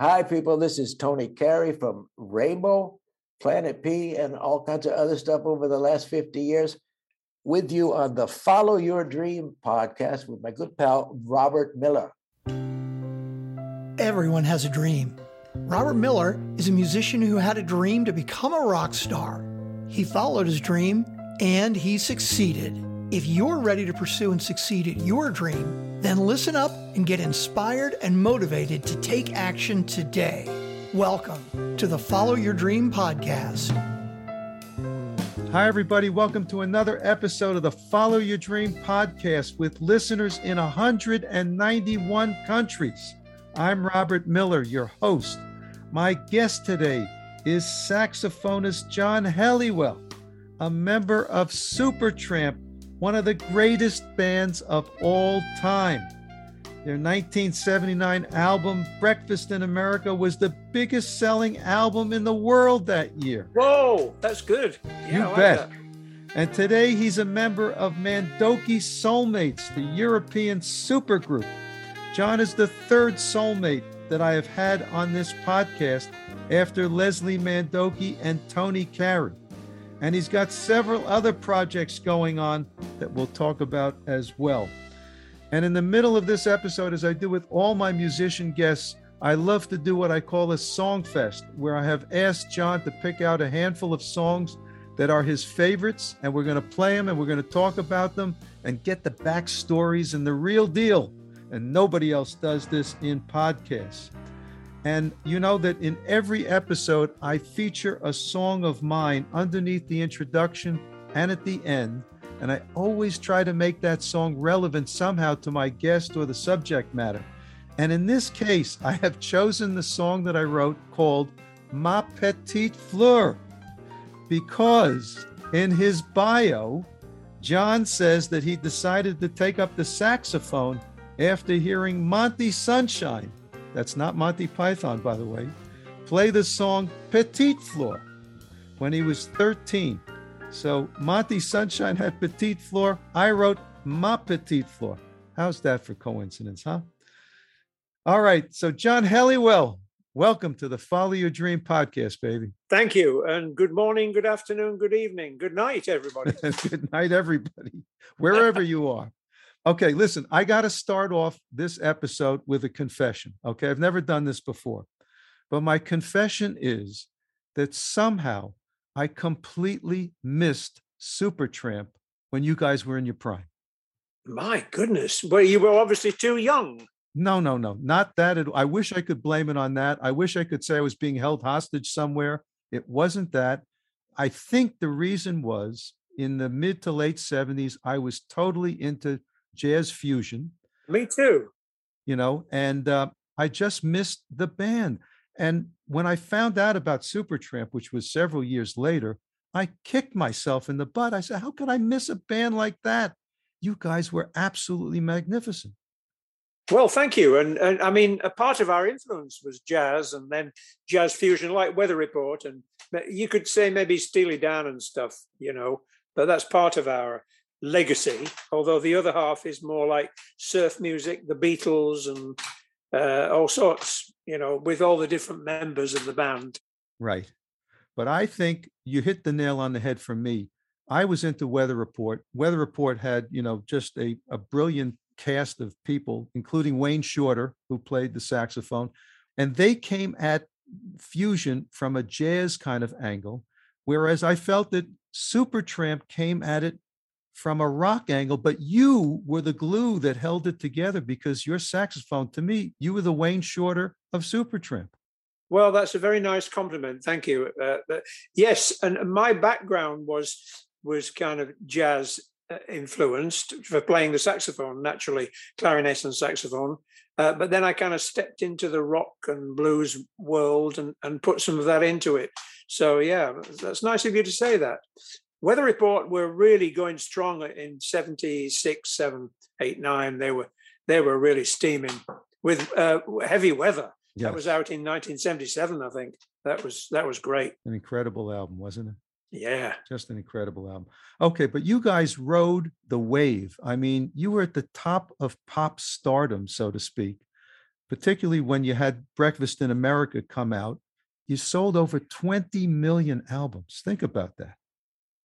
Hi, people. This is Tony Carey from Rainbow, Planet P, and all kinds of other stuff over the last 50 years with you on the Follow Your Dream podcast with my good pal, Robert Miller. Everyone has a dream. Robert Miller is a musician who had a dream to become a rock star. He followed his dream and he succeeded. If you're ready to pursue and succeed at your dream, then listen up and get inspired and motivated to take action today. Welcome to the Follow Your Dream podcast. Hi, everybody. Welcome to another episode of the Follow Your Dream podcast with listeners in 191 countries. I'm Robert Miller, your host. My guest today is saxophonist John Helliwell, a member of Supertramp, one of the greatest bands of all time. Their 1979 album, Breakfast in America, was the biggest selling album in the world that year. Whoa, that's good. Yeah, you bet. And today he's a member of Mandoki Soulmates, the European supergroup John is the third soulmate that I have had on this podcast after Leslie Mandoki and Tony Carey. And he's got several other projects going on that we'll talk about as well. And in the middle of this episode, as I do with all my musician guests, I love to do what I call a song fest, where I have asked John to pick out a handful of songs that are his favorites, and we're going to play them and we're going to talk about them and get the backstories and the real deal and nobody else does this in podcasts. And you know that in every episode, I feature a song of mine underneath the introduction and at the end. And I always try to make that song relevant somehow to my guest or the subject matter. And in this case, I have chosen the song that I wrote called Ma Petite Fleur because in his bio, John says that he decided to take up the saxophone after hearing Monty Sunshine, that's not Monty Python, by the way, play the song Petite Fleur when he was 13. So Monty Sunshine had Petite Fleur. I wrote Ma Petite Fleur. How's that for coincidence, huh? All right. So, John Helliwell, welcome to the Follow Your Dream podcast, baby. Thank you. And good morning, good afternoon, good evening, good night, everybody. good night, everybody, wherever you are. Okay, listen, I got to start off this episode with a confession. Okay, I've never done this before, but my confession is that somehow I completely missed Supertramp when you guys were in your prime. My goodness. Well, you were obviously too young. No, no, no, not that. At, I wish I could blame it on that. I wish I could say I was being held hostage somewhere. It wasn't that. I think the reason was in the mid to late 70s, I was totally into jazz fusion. Me too. You know, and uh, I just missed the band. And when I found out about Supertramp, which was several years later, I kicked myself in the butt. I said, How could I miss a band like that? You guys were absolutely magnificent. Well, thank you. And, and I mean, a part of our influence was jazz and then jazz fusion, like Weather Report. And you could say maybe Steely Dan and stuff, you know, but that's part of our legacy, although the other half is more like surf music, the Beatles, and uh, all sorts, you know, with all the different members of the band. Right. But I think you hit the nail on the head for me. I was into Weather Report. Weather Report had, you know, just a, a brilliant cast of people, including Wayne Shorter, who played the saxophone. And they came at fusion from a jazz kind of angle. Whereas I felt that Supertramp came at it from a rock angle, but you were the glue that held it together because your saxophone, to me, you were the Wayne Shorter of Supertramp. Well, that's a very nice compliment. Thank you. Uh, yes, and my background was was kind of jazz uh, influenced for playing the saxophone, naturally clarinet and saxophone. Uh, but then I kind of stepped into the rock and blues world and, and put some of that into it. So yeah, that's nice of you to say that. Weather Report were really going strong in 76, 7, 8, 9. They were they were really steaming with uh, heavy weather. Yes. That was out in 1977, I think. That was that was great. An incredible album, wasn't it? Yeah. Just an incredible album. Okay, but you guys rode the wave. I mean, you were at the top of pop stardom, so to speak. particularly when you had Breakfast in America come out. You sold over 20 million albums. Think about that.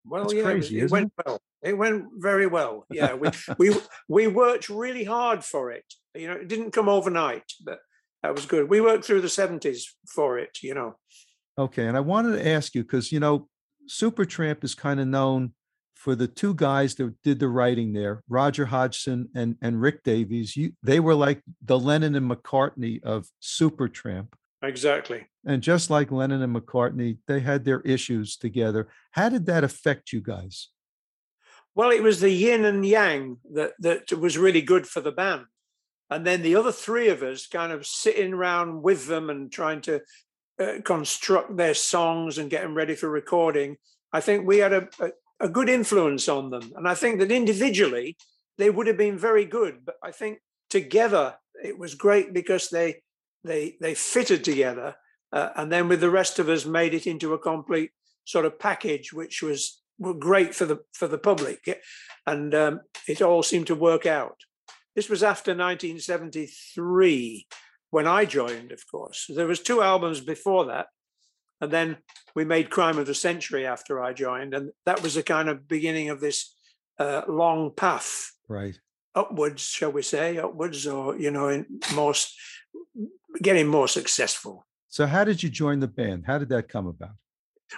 Well, That's yeah, crazy, it isn't went well. It went very well. Yeah, we we we worked really hard for it. You know, it didn't come overnight, but that was good. We worked through the seventies for it. You know. Okay, and I wanted to ask you because you know Supertramp is kind of known for the two guys that did the writing there, Roger Hodgson and and Rick Davies. You they were like the Lennon and McCartney of Supertramp. Exactly. And just like Lennon and McCartney, they had their issues together. How did that affect you guys? Well, it was the yin and yang that that was really good for the band. And then the other three of us kind of sitting around with them and trying to uh, construct their songs and get them ready for recording. I think we had a, a, a good influence on them. And I think that individually they would have been very good. But I think together it was great because they they they fitted together. Uh, and then with the rest of us made it into a complete sort of package, which was were great for the for the public, and um, it all seemed to work out. This was after 1973 when I joined, of course. There was two albums before that, and then we made Crime of the Century after I joined, and that was the kind of beginning of this uh, long path, right, upwards, shall we say, upwards, or you know, in most getting more successful. So, how did you join the band? How did that come about?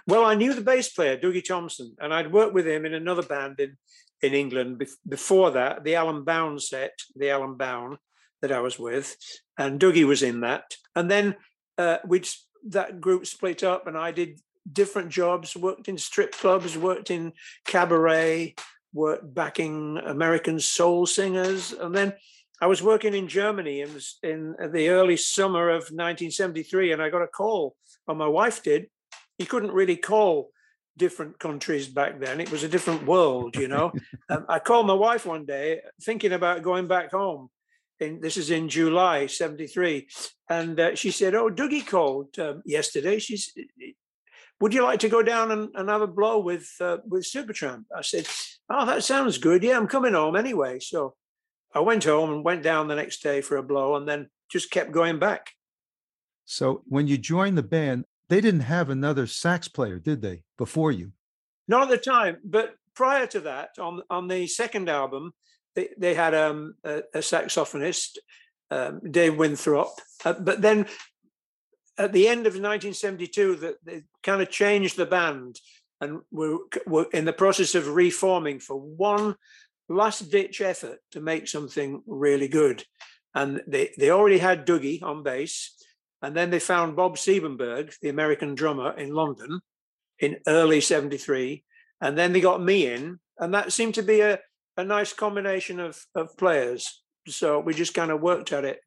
Well, I knew the bass player, Dougie Thompson, and I'd worked with him in another band in, in England before that, the Alan Bown set, the Alan Bown that I was with, and Dougie was in that. And then uh, we that group split up, and I did different jobs, worked in strip clubs, worked in cabaret, worked backing American soul singers, and then I was working in Germany in, in the early summer of 1973, and I got a call, or my wife did, you couldn't really call different countries back then. It was a different world, you know. um, I called my wife one day thinking about going back home. In, this is in July 73. And uh, she said, Oh, Dougie called um, yesterday. She's, would you like to go down and, and have a blow with uh, with Supertramp? I said, Oh, that sounds good. Yeah, I'm coming home anyway. So I went home and went down the next day for a blow and then just kept going back. So when you joined the band, they didn't have another sax player, did they, before you? Not at the time, but prior to that, on on the second album, they, they had um, a, a saxophonist, um, Dave Winthrop. Uh, but then at the end of 1972, that they kind of changed the band and were, were in the process of reforming for one last ditch effort to make something really good. And they, they already had Dougie on bass. And then they found Bob Siebenberg, the American drummer in London in early 73. And then they got me in. And that seemed to be a, a nice combination of, of players. So we just kind of worked at it.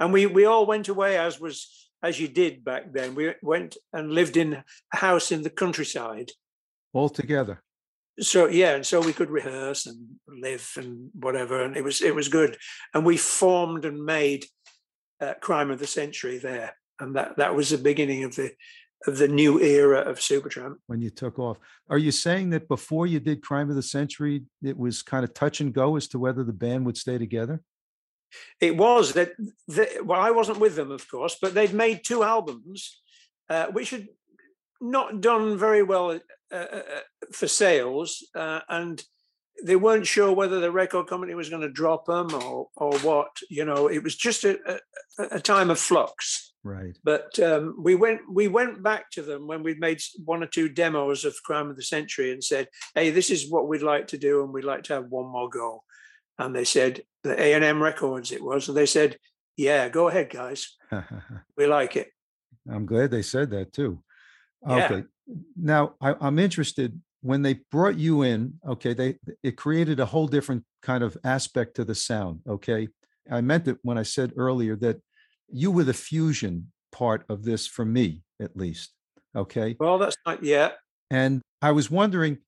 And we, we all went away as was as you did back then. We went and lived in a house in the countryside. All together. So yeah, and so we could rehearse and live and whatever, and it was it was good. And we formed and made uh, Crime of the Century there and that that was the beginning of the of the new era of Supertramp. When you took off, are you saying that before you did Crime of the Century, it was kind of touch and go as to whether the band would stay together? It was that. that well, I wasn't with them, of course, but they'd made two albums, uh, which had not done very well uh, uh, uh for sales, uh, and they weren't sure whether the record company was going to drop them or or what. You know, it was just a, a, a time of flux. Right. But um, we went we went back to them when we'd made one or two demos of Crime of the Century and said, "Hey, this is what we'd like to do, and we'd like to have one more go." And they said, "The A and M Records it was," and they said, "Yeah, go ahead, guys. we like it." I'm glad they said that too. Okay. Yeah. Now I, I'm interested when they brought you in. Okay, they it created a whole different kind of aspect to the sound. Okay, I meant it when I said earlier that you were the fusion part of this for me, at least. Okay. Well, that's not yet. And I was wondering,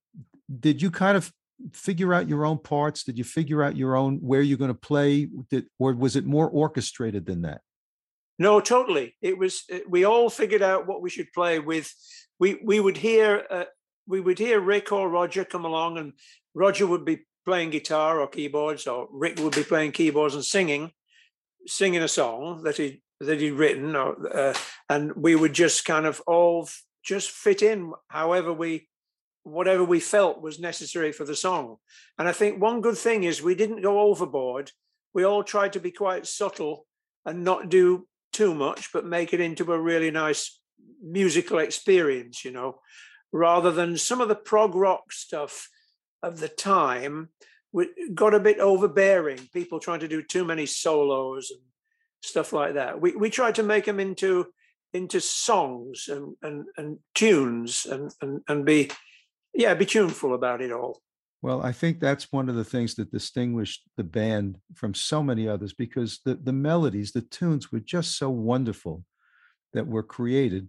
did you kind of figure out your own parts? Did you figure out your own where you're going to play? Did, or was it more orchestrated than that? No, totally. It was. Uh, we all figured out what we should play with. We we would hear uh, we would hear Rick or Roger come along, and Roger would be playing guitar or keyboards, or Rick would be playing keyboards and singing, singing a song that he that he'd written, or, uh, and we would just kind of all just fit in however we whatever we felt was necessary for the song. And I think one good thing is we didn't go overboard. We all tried to be quite subtle and not do too much, but make it into a really nice musical experience, you know, rather than some of the prog rock stuff of the time got a bit overbearing. People trying to do too many solos and stuff like that. We we tried to make them into into songs and and, and tunes and, and and be yeah, be tuneful about it all. Well, I think that's one of the things that distinguished the band from so many others because the, the melodies, the tunes were just so wonderful that were created.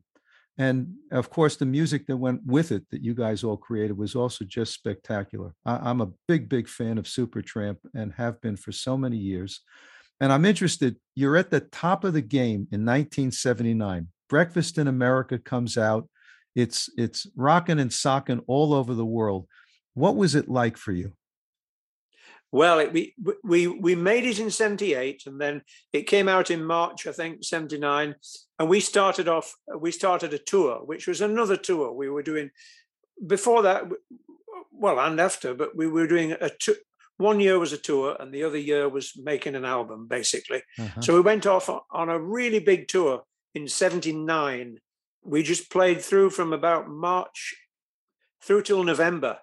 And of course, the music that went with it that you guys all created was also just spectacular. I, am a big, big fan of Supertramp and have been for so many years. And I'm interested, you're at the top of the game in 1979. Breakfast in America comes out it's it's rocking and socking all over the world. What was it like for you? Well, it, we we we made it in '78, and then it came out in March, I think, '79, and we started off. We started a tour, which was another tour we were doing. Before that, well, and after, but we were doing a tour. One year was a tour, and the other year was making an album, basically. Uh-huh. So we went off on a really big tour in '79, we just played through from about March through till November,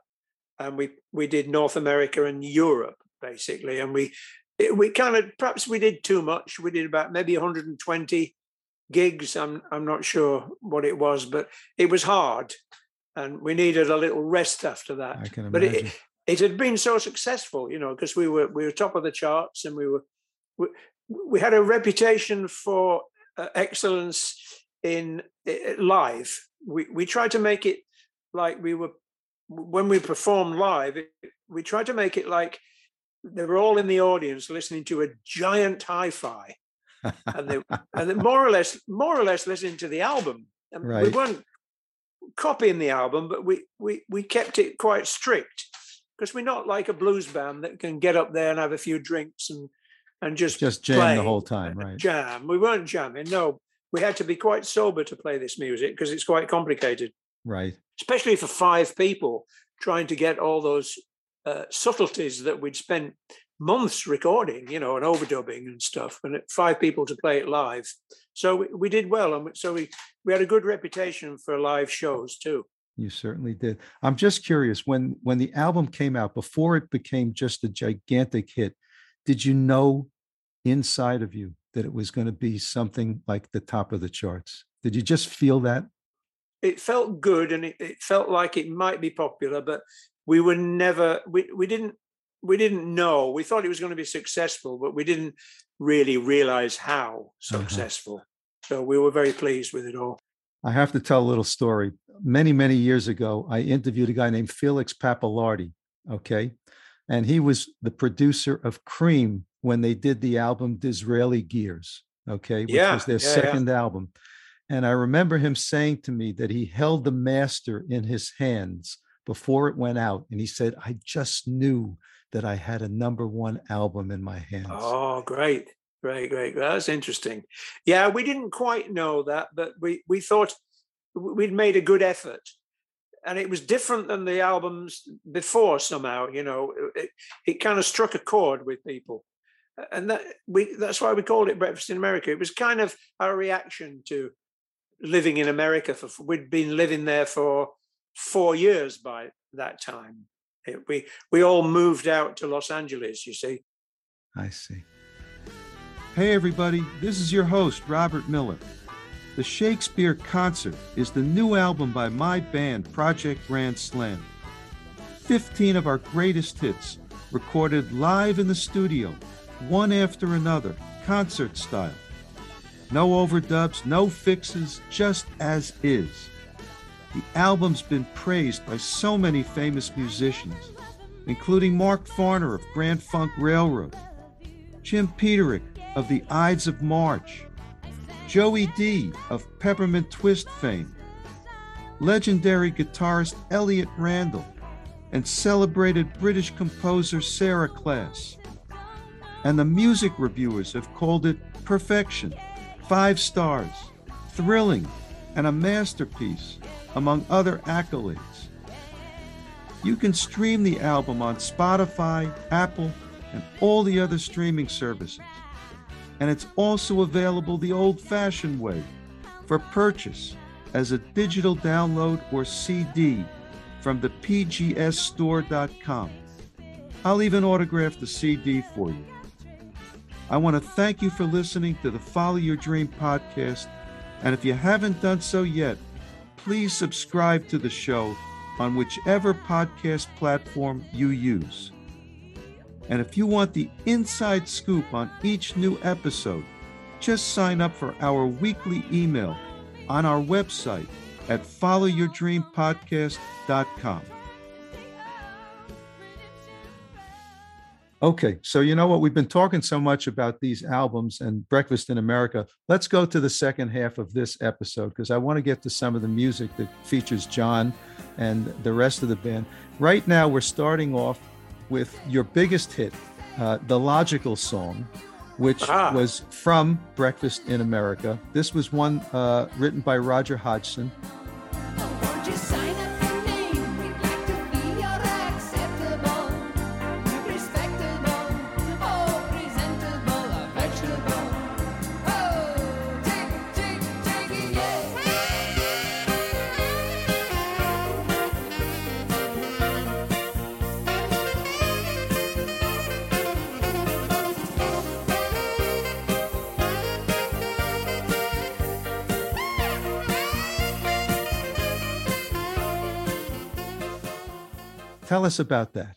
and we we did North America and Europe basically, and we we kind of perhaps we did too much. We did about maybe 120 gigs. I'm I'm not sure what it was, but it was hard, and we needed a little rest after that. I can imagine. But it, it had been so successful, you know, because we were we were top of the charts, and we were we, we had a reputation for uh, excellence in live. We we tried to make it like we were when we perform live. we try to make it like they were all in the audience listening to a giant hi-fi, and they and more or less more or less listening to the album. And right. We weren't copying the album, but we we we kept it quite strict because we're not like a blues band that can get up there and have a few drinks and and just just jam play, the whole time, uh, right? Jam. We weren't jamming. No, we had to be quite sober to play this music because it's quite complicated. Right. Especially for five people trying to get all those uh, subtleties that we'd spent months recording, you know, and overdubbing and stuff, and five people to play it live. So we, we did well, and so we we had a good reputation for live shows too. You certainly did. I'm just curious when when the album came out before it became just a gigantic hit. Did you know inside of you that it was going to be something like the top of the charts? Did you just feel that? It felt good and it, it felt like it might be popular, but we were never we, we didn't we didn't know. We thought it was going to be successful, but we didn't really realize how uh-huh. successful. So we were very pleased with it all. I have to tell a little story. Many, many years ago, I interviewed a guy named Felix Pappalardi. Okay. And he was the producer of Cream when they did the album Disraeli Gears, okay, which yeah, was their yeah, second yeah. album. And I remember him saying to me that he held the master in his hands before it went out. And he said, I just knew that I had a number one album in my hands. Oh, great. Great, great. That's interesting. Yeah, we didn't quite know that, but we, we thought we'd made a good effort and it was different than the albums before somehow you know it, it kind of struck a chord with people and that we that's why we called it breakfast in america it was kind of our reaction to living in america for we'd been living there for four years by that time. It, we we all moved out to los angeles you see. I see. Hey everybody. This is your host robert miller. The shakespeare concert is the new album by my band project grand slam. 15 of our greatest hits recorded live in the studio one after another, concert style. No overdubs, no fixes, just as is. The album's been praised by so many famous musicians, including Mark Farner of Grand Funk Railroad, Jim Peterik of the Ides of March, Joey Dee of Peppermint Twist fame, legendary guitarist Elliott Randall, and celebrated British composer Sarah Class. and the music reviewers have called it perfection, five stars, thrilling, and a masterpiece, among other accolades. You can stream the album on Spotify, Apple, and all the other streaming services. And it's also available the old fashioned way for purchase as a digital download or CD from the pgsstore.com. I'll even autograph the CD for you. I want to thank you for listening to the Follow Your Dream podcast. And if you haven't done so yet, please subscribe to the show on whichever podcast platform you use. And if you want the inside scoop on each new episode, just sign up for our weekly email on our website at followyourdreampodcast.com. Okay, so you know what? We've been talking so much about these albums and Breakfast in America. Let's go to the second half of this episode because I want to get to some of the music that features John and the rest of the band. Right now, we're starting off with your biggest hit, uh, The Logical Song, which ah. was from Breakfast in America. This was one uh, written by Roger Hodgson us about that.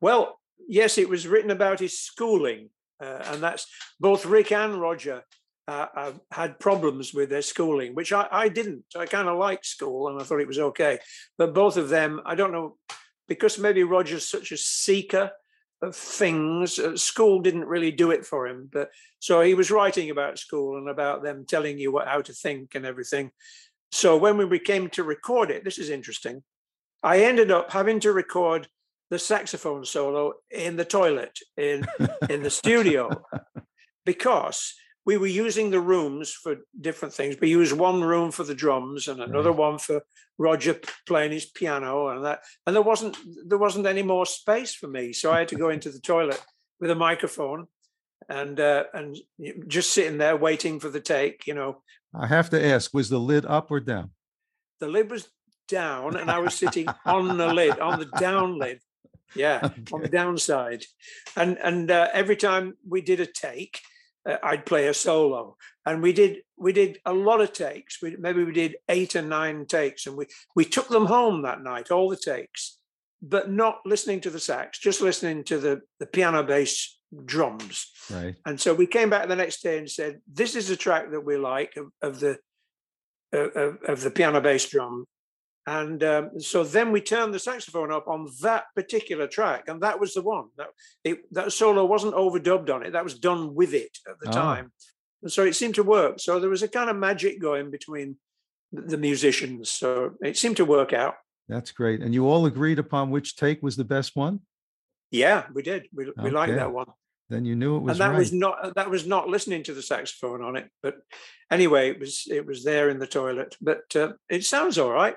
Well, yes, it was written about his schooling, uh, and that's both Rick and Roger uh, had problems with their schooling, which I, I didn't. I kind of liked school and I thought it was okay. But both of them, I don't know, because maybe Roger's such a seeker of things, uh, school didn't really do it for him. But so he was writing about school and about them telling you what, how to think and everything. So when we came to record it, this is interesting. I ended up having to record the saxophone solo in the toilet in in the studio because we were using the rooms for different things. We used one room for the drums and another right. one for Roger playing his piano and that. And there wasn't there wasn't any more space for me, so I had to go into the toilet with a microphone and uh, and just sitting there waiting for the take. You know. I have to ask: Was the lid up or down? The lid was down and I was sitting on the lid, on the down lid. Yeah, okay. on the downside. And and uh, every time we did a take, uh, I'd play a solo. And we did we did a lot of takes. We, maybe we did eight or nine takes, and we we took them home that night, all the takes, but not listening to the sax, just listening to the the piano bass drums. Right. And so we came back the next day and said, "This is a track that we like of, of the of, of the piano bass drum. And um, so then we turned the saxophone up on that particular track, and that was the one. That it, that solo wasn't overdubbed on it; that was done with it at the oh. time. And so it seemed to work. So there was a kind of magic going between the musicians. So it seemed to work out. That's great. And you all agreed upon which take was the best one. Yeah, we did. We, we liked that one. Then you knew it was. And that right. was not that was not listening to the saxophone on it. But anyway, it was it was there in the toilet. But uh, it sounds all right.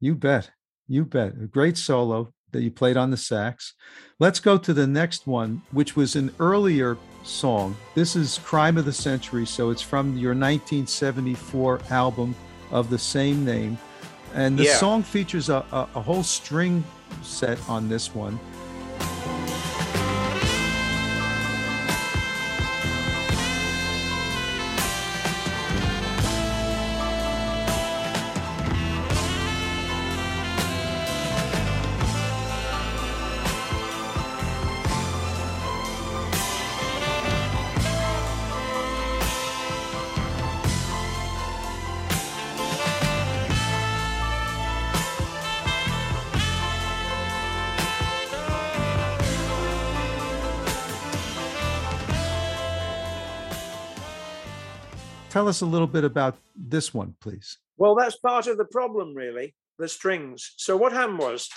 You bet. You bet. A great solo that you played on the sax. Let's go to the next one, which was an earlier song. This is Crime of the Century. So it's from your 1974 album of the same name. And the yeah. song features a, a, a whole string set on this one. Tell us a little bit about this one, please. Well, that's part of the problem, really, the strings. So, what happened was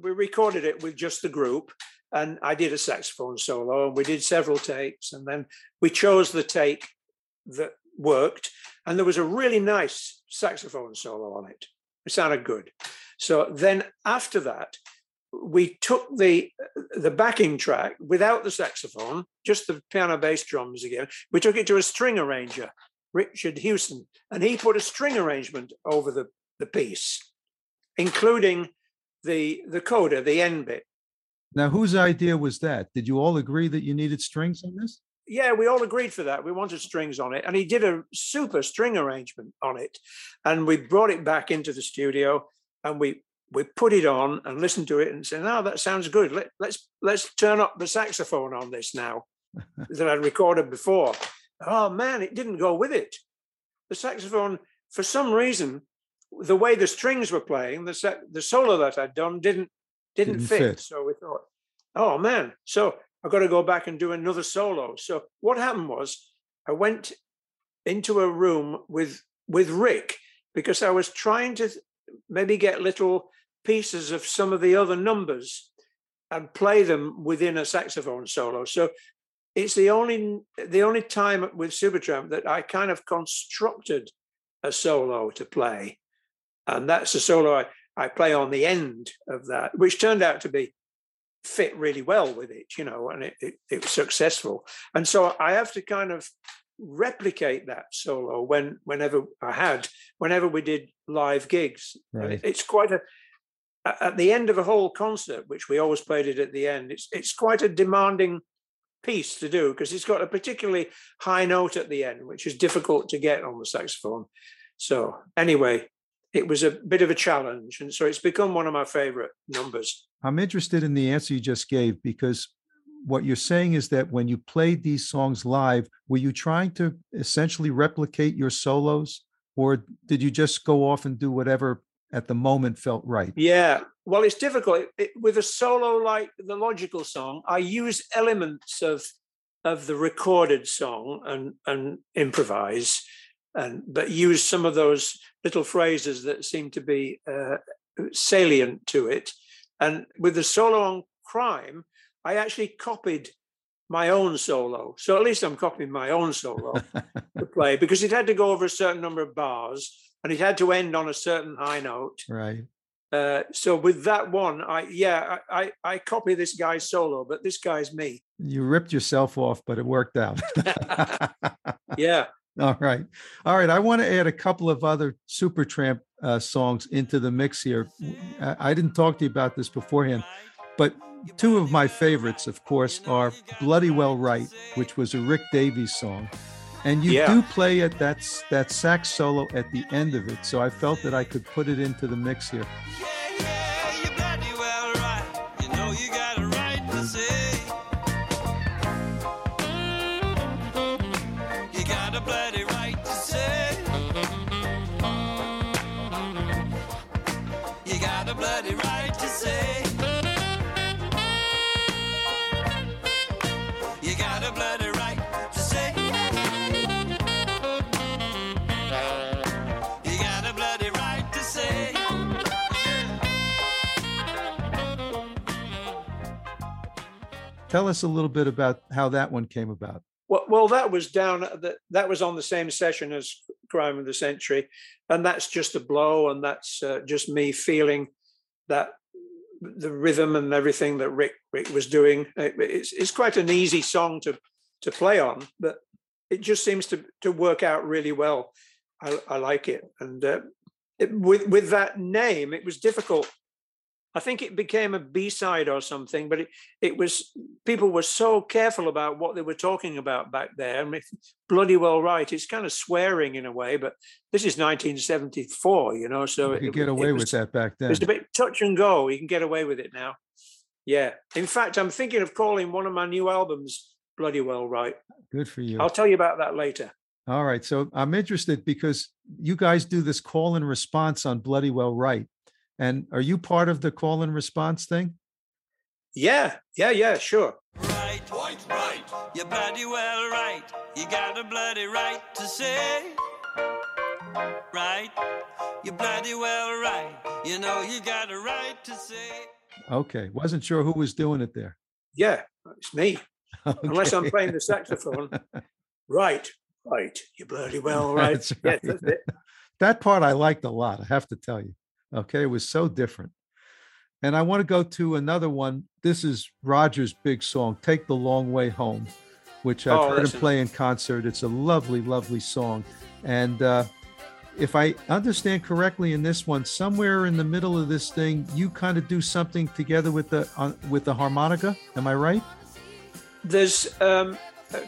we recorded it with just the group, and I did a saxophone solo, and we did several takes, and then we chose the take that worked, and there was a really nice saxophone solo on it. It sounded good. So then after that, we took the the backing track without the saxophone, just the piano bass drums again. We took it to a string arranger, Richard Hewson, and he put a string arrangement over the, the piece, including the the coda, the end bit. Now, whose idea was that? Did you all agree that you needed strings on this? Yeah, we all agreed for that. We wanted strings on it, and he did a super string arrangement on it, and we brought it back into the studio, and we we put it on and listened to it and said, "No, that sounds good. Let, let's let's turn up the saxophone on this now that I'd recorded before." Oh man, it didn't go with it. The saxophone, for some reason, the way the strings were playing, the the solo that I'd done didn't didn't, didn't fit. fit. So we thought, "Oh man!" So I've got to go back and do another solo. So what happened was, I went into a room with with Rick because I was trying to maybe get little pieces of some of the other numbers and play them within a saxophone solo. So it's the only the only time with Supertramp that I kind of constructed a solo to play, and that's the solo I, I play on the end of that, which turned out to be fit really well with it, you know, and it, it, it was successful. And so I have to kind of replicate that solo when whenever I had, whenever we did live gigs. Right. It's quite a at the end of a whole concert, which we always played it at the end, it's it's quite a demanding piece to do because it's got a particularly high note at the end, which is difficult to get on the saxophone. So anyway, it was a bit of a challenge, and so it's become one of my favorite numbers. I'm interested in the answer you just gave because what you're saying is that when you played these songs live, were you trying to essentially replicate your solos, or did you just go off and do whatever at the moment felt right. Yeah. Well, it's difficult it, with a solo like the logical song. I use elements of of the recorded song and and improvise, and but use some of those little phrases that seem to be uh, salient to it. And with the solo on crime, I actually copied my own solo. So at least I'm copying my own solo to play because it had to go over a certain number of bars and it had to end on a certain high note. Right. Uh, so with that one, I yeah, I, I, I copy this guy's solo, but this guy's me. You ripped yourself off, but it worked out. yeah. All right. All right. I want to add a couple of other Supertramp uh, songs into the mix here. I, I didn't talk to you about this beforehand, but two of my favorites, of course, are Bloody Well Right, which was a Rick Davies song. And you yeah. do play it that's that sax solo at the end of it. So I felt that I could put it into the mix here. Tell us a little bit about how that one came about. Well, well, that was down. That that was on the same session as Crime of the Century, and that's just a blow, and that's uh, just me feeling that the rhythm and everything that Rick Rick was doing. It's it's quite an easy song to to play on, but it just seems to to work out really well. I, I like it, and uh, it, with with that name, it was difficult I think it became a B side or something, but it, it was people were so careful about what they were talking about back there. I mean, bloody well right. It's kind of swearing in a way, but this is 1974, you know. So you could get away was, with that back then. It's a bit touch and go. You can get away with it now. Yeah. In fact, I'm thinking of calling one of my new albums "Bloody Well Right." Good for you. I'll tell you about that later. All right. So I'm interested because you guys do this call and response on Bloody Well Right. And are you part of the call and response thing? Yeah, yeah, yeah, sure. Right, point right. You're bloody well right. You got a bloody right to say. Right. You're bloody well right. You know you got a right to say. Okay. Wasn't sure who was doing it there. Yeah, it's me. Unless I'm playing the saxophone. Right, right. You bloody well, right. That's Yes, that's it. that part I liked a lot. I have to tell you. Okay, it was so different. And I want to go to another one. This is Roger's big song, "Take the Long Way Home," which I've Oh, heard him play in concert. It's a lovely, lovely song. And uh, if I understand correctly, in this one, somewhere in the middle of this thing, you kind of do something together with the on, with the harmonica. Am I right? There's um,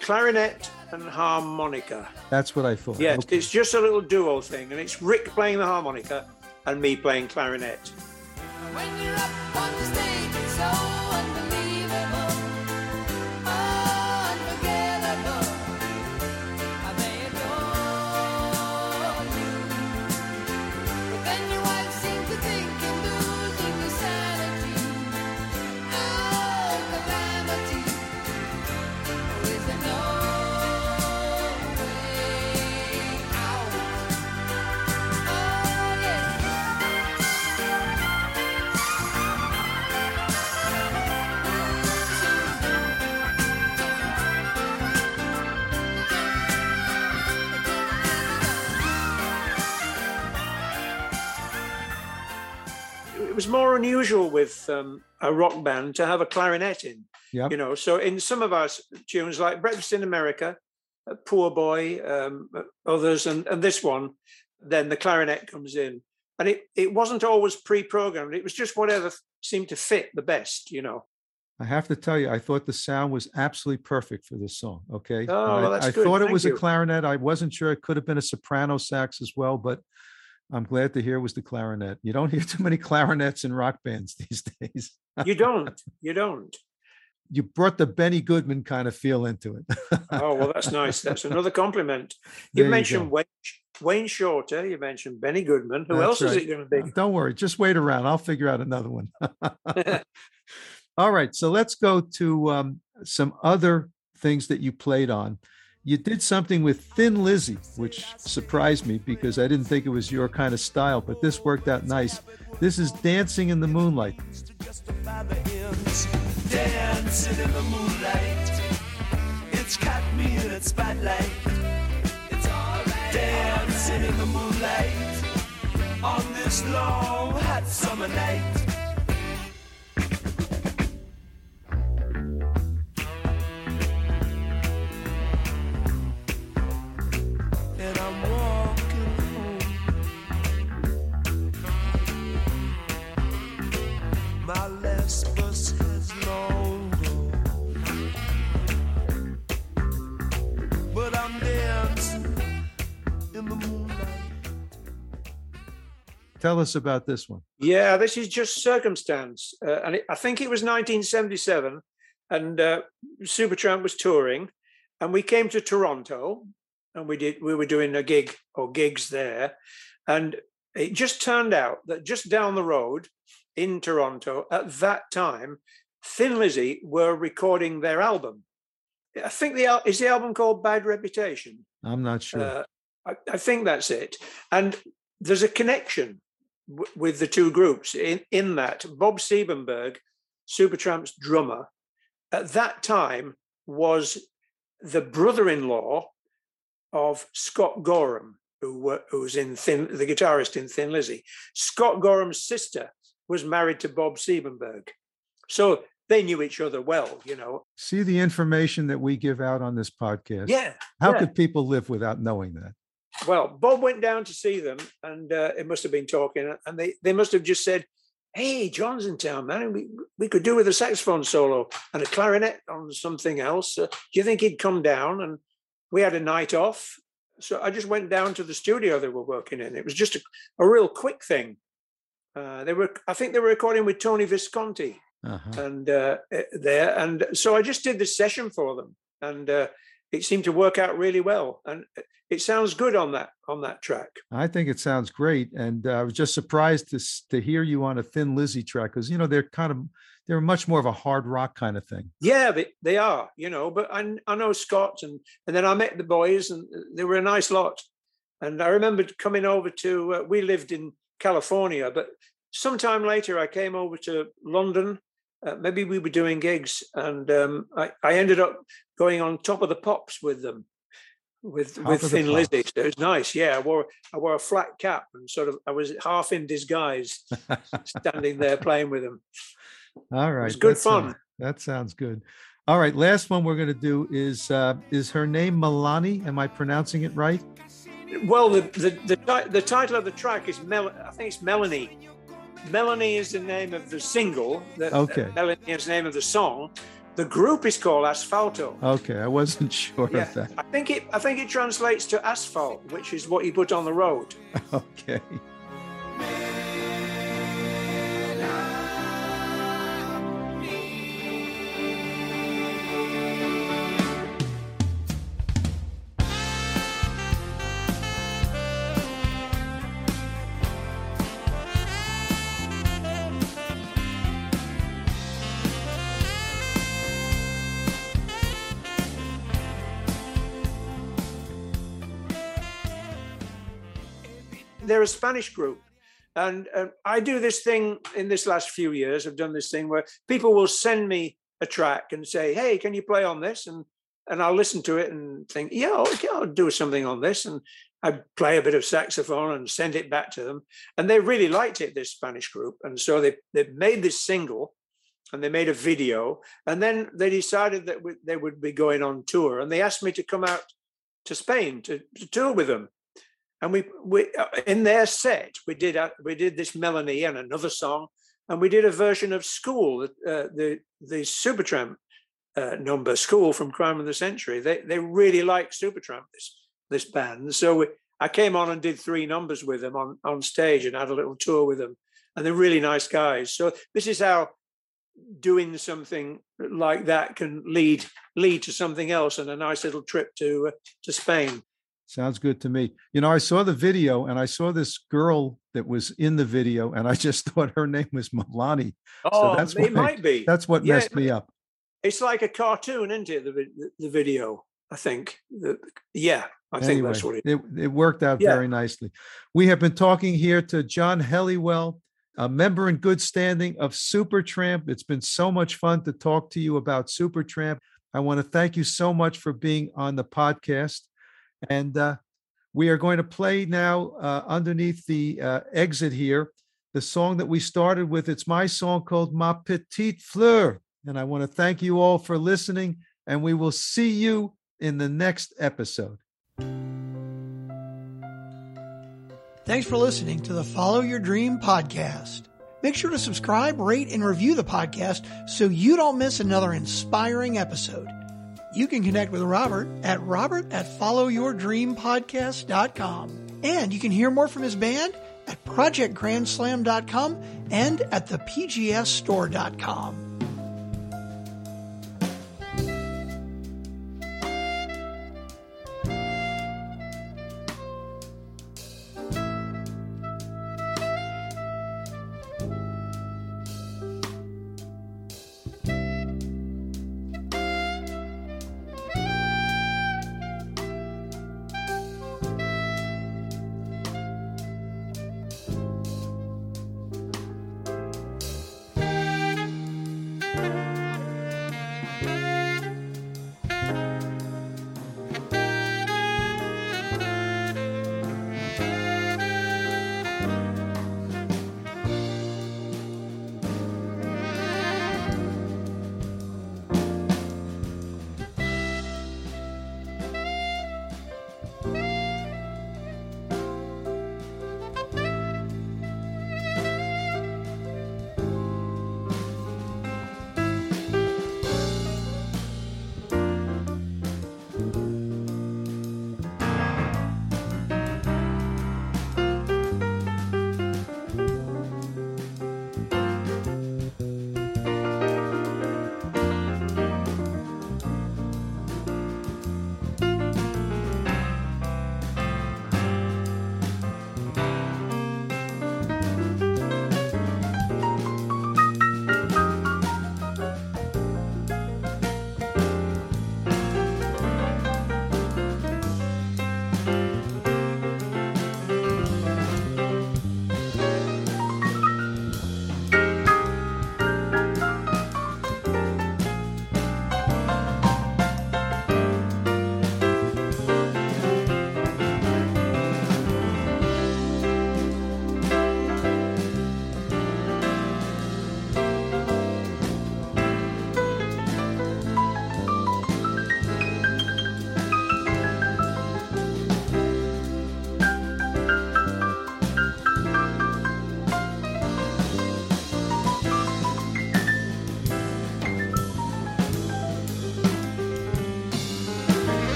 clarinet and harmonica. That's what I thought. Yes, Okay. it's just a little duo thing, and it's Rick playing the harmonica and me playing clarinet. Was more unusual with um, a rock band to have a clarinet in. Yep. You know, so in some of our tunes, like Breakfast in America, uh, Poor Boy, um, uh, others, and, and this one, then the clarinet comes in. And it, it wasn't always pre programmed, it was just whatever seemed to fit the best, you know. I have to tell you, I thought the sound was absolutely perfect for this song. Okay. Oh, I, that's I good. thought it Thank was a clarinet. I wasn't sure it could have been a soprano sax as well, but I'm glad to hear it was the clarinet. You don't hear too many clarinets in rock bands these days. You don't, you don't. You brought the Benny Goodman kind of feel into it. Oh, well, that's nice. That's another compliment. You There mentioned go. Wayne, Wayne Shorter, you mentioned Benny Goodman. Who That's else is it going to be? Don't worry, just wait around. I'll figure out another one. All right, so let's go to um, some other things that you played on. You did something with Thin Lizzy, which surprised me because I didn't think it was your kind of style, but this worked out nice. This is Dancing in the Moonlight. Dancing in the moonlight. It's caught me in its spotlight. It's alright. Dancing in the moonlight. On this long, hot summer night. Tell us about this one. Yeah, this is just circumstance. Uh, and it, I think it was 1977, and uh, Supertramp was touring, and we came to Toronto, and we did we were doing a gig or gigs there, and it just turned out that just down the road in Toronto at that time, Thin Lizzy were recording their album. I think the is the album called Bad Reputation. I'm not sure. Uh, I, I think that's it. And there's a connection w- with the two groups in, in that Bob Siebenberg, Supertramp's drummer, at that time was the brother-in-law of Scott Gorham, who, were, who was in Thin, the guitarist in Thin Lizzy. Scott Gorham's sister was married to Bob Siebenberg. So they knew each other well, you know. See the information that we give out on this podcast. Yeah. How yeah. could people live without knowing that? Well, Bob went down to see them, and uh, it must have been talking, and they, they must have just said, "Hey, John's in town, man. We we could do with a saxophone solo and a clarinet on something else. Uh, do you think he'd come down?" And we had a night off, so I just went down to the studio they were working in. It was just a, a real quick thing. Uh, they were, I think, they were recording with Tony Visconti, Uh-huh. and uh, eh, there, and so I just did this session for them, and uh, it seemed to work out really well, and it sounds good on that on that track. I think it sounds great, and uh, I was just surprised to to hear you on a Thin Lizzy track because you know they're kind of they're much more of a hard rock kind of thing. Yeah, they, they are, you know. But I I know Scott, and and then I met the boys, and they were a nice lot. And I remember coming over to uh, we lived in California, but sometime later I came over to London uh, maybe we were doing gigs, and um, I, I ended up going on top of the pops with them, with with Thin Lizzy. So it was nice. Yeah, I wore I wore a flat cap and sort of I was half in disguise, standing there playing with them. All right. it was good that sounds- fun. that sounds good. All right. Last one we're going to do is uh, is her name Milani? Am I pronouncing it right? Well, the the the, the title of the track is Mel. I think it's Melanie. Melanie is the name of the single. The, uh, Okay. Melanie is the name of the song. The group is called Asfalto. Okay. I wasn't sure Yeah, of that. I think it. I think it translates to asphalt, which is what you put on the road. Okay. They're a Spanish group, and uh, I do this thing in this last few years. I've done this thing where people will send me a track and say, "Hey, can you play on this?" and and I'll listen to it and think, "Yeah, okay, I'll do something on this." And I play a bit of saxophone and send it back to them, and they really liked it. This Spanish group, and so they they made this single, and they made a video, and then they decided that we- they would be going on tour, and they asked me to come out to Spain to, to tour with them. And we, we uh, in their set, we did uh, we did this Melanie and another song, and we did a version of School, uh, the the Supertramp uh, number, School from Crime of the Century. They they really like Supertramp this this band, so we, I came on and did three numbers with them on on stage and had a little tour with them, and they're really nice guys. So this is how doing something like that can lead lead to something else and a nice little trip to uh, to Spain. Sounds good to me. You know, I saw the video and I saw this girl that was in the video, and I just thought her name was Milani. Oh, that's it might be. That's what Yeah, messed me up. It's like a cartoon, isn't it? The the video. I think. The, yeah, I think that's what Anyway, it. it, it worked out Yeah. very nicely. We have been talking here to John Helliwell, a member in good standing of Supertramp. It's been so much fun to talk to you about Supertramp. I want to thank you so much for being on the podcast. And uh, we are going to play now uh, underneath the uh, exit here the song that we started with. It's my song called Ma Petite Fleur. And I want to thank you all for listening. And we will see you in the next episode. Thanks for listening to the Follow Your Dream podcast. Make sure to subscribe, rate, and review the podcast so you don't miss another inspiring episode. You can connect with Robert at robert at followyourdreampodcast.com. And you can hear more from his band at projectgrandslam.com and at thepgsstore.com.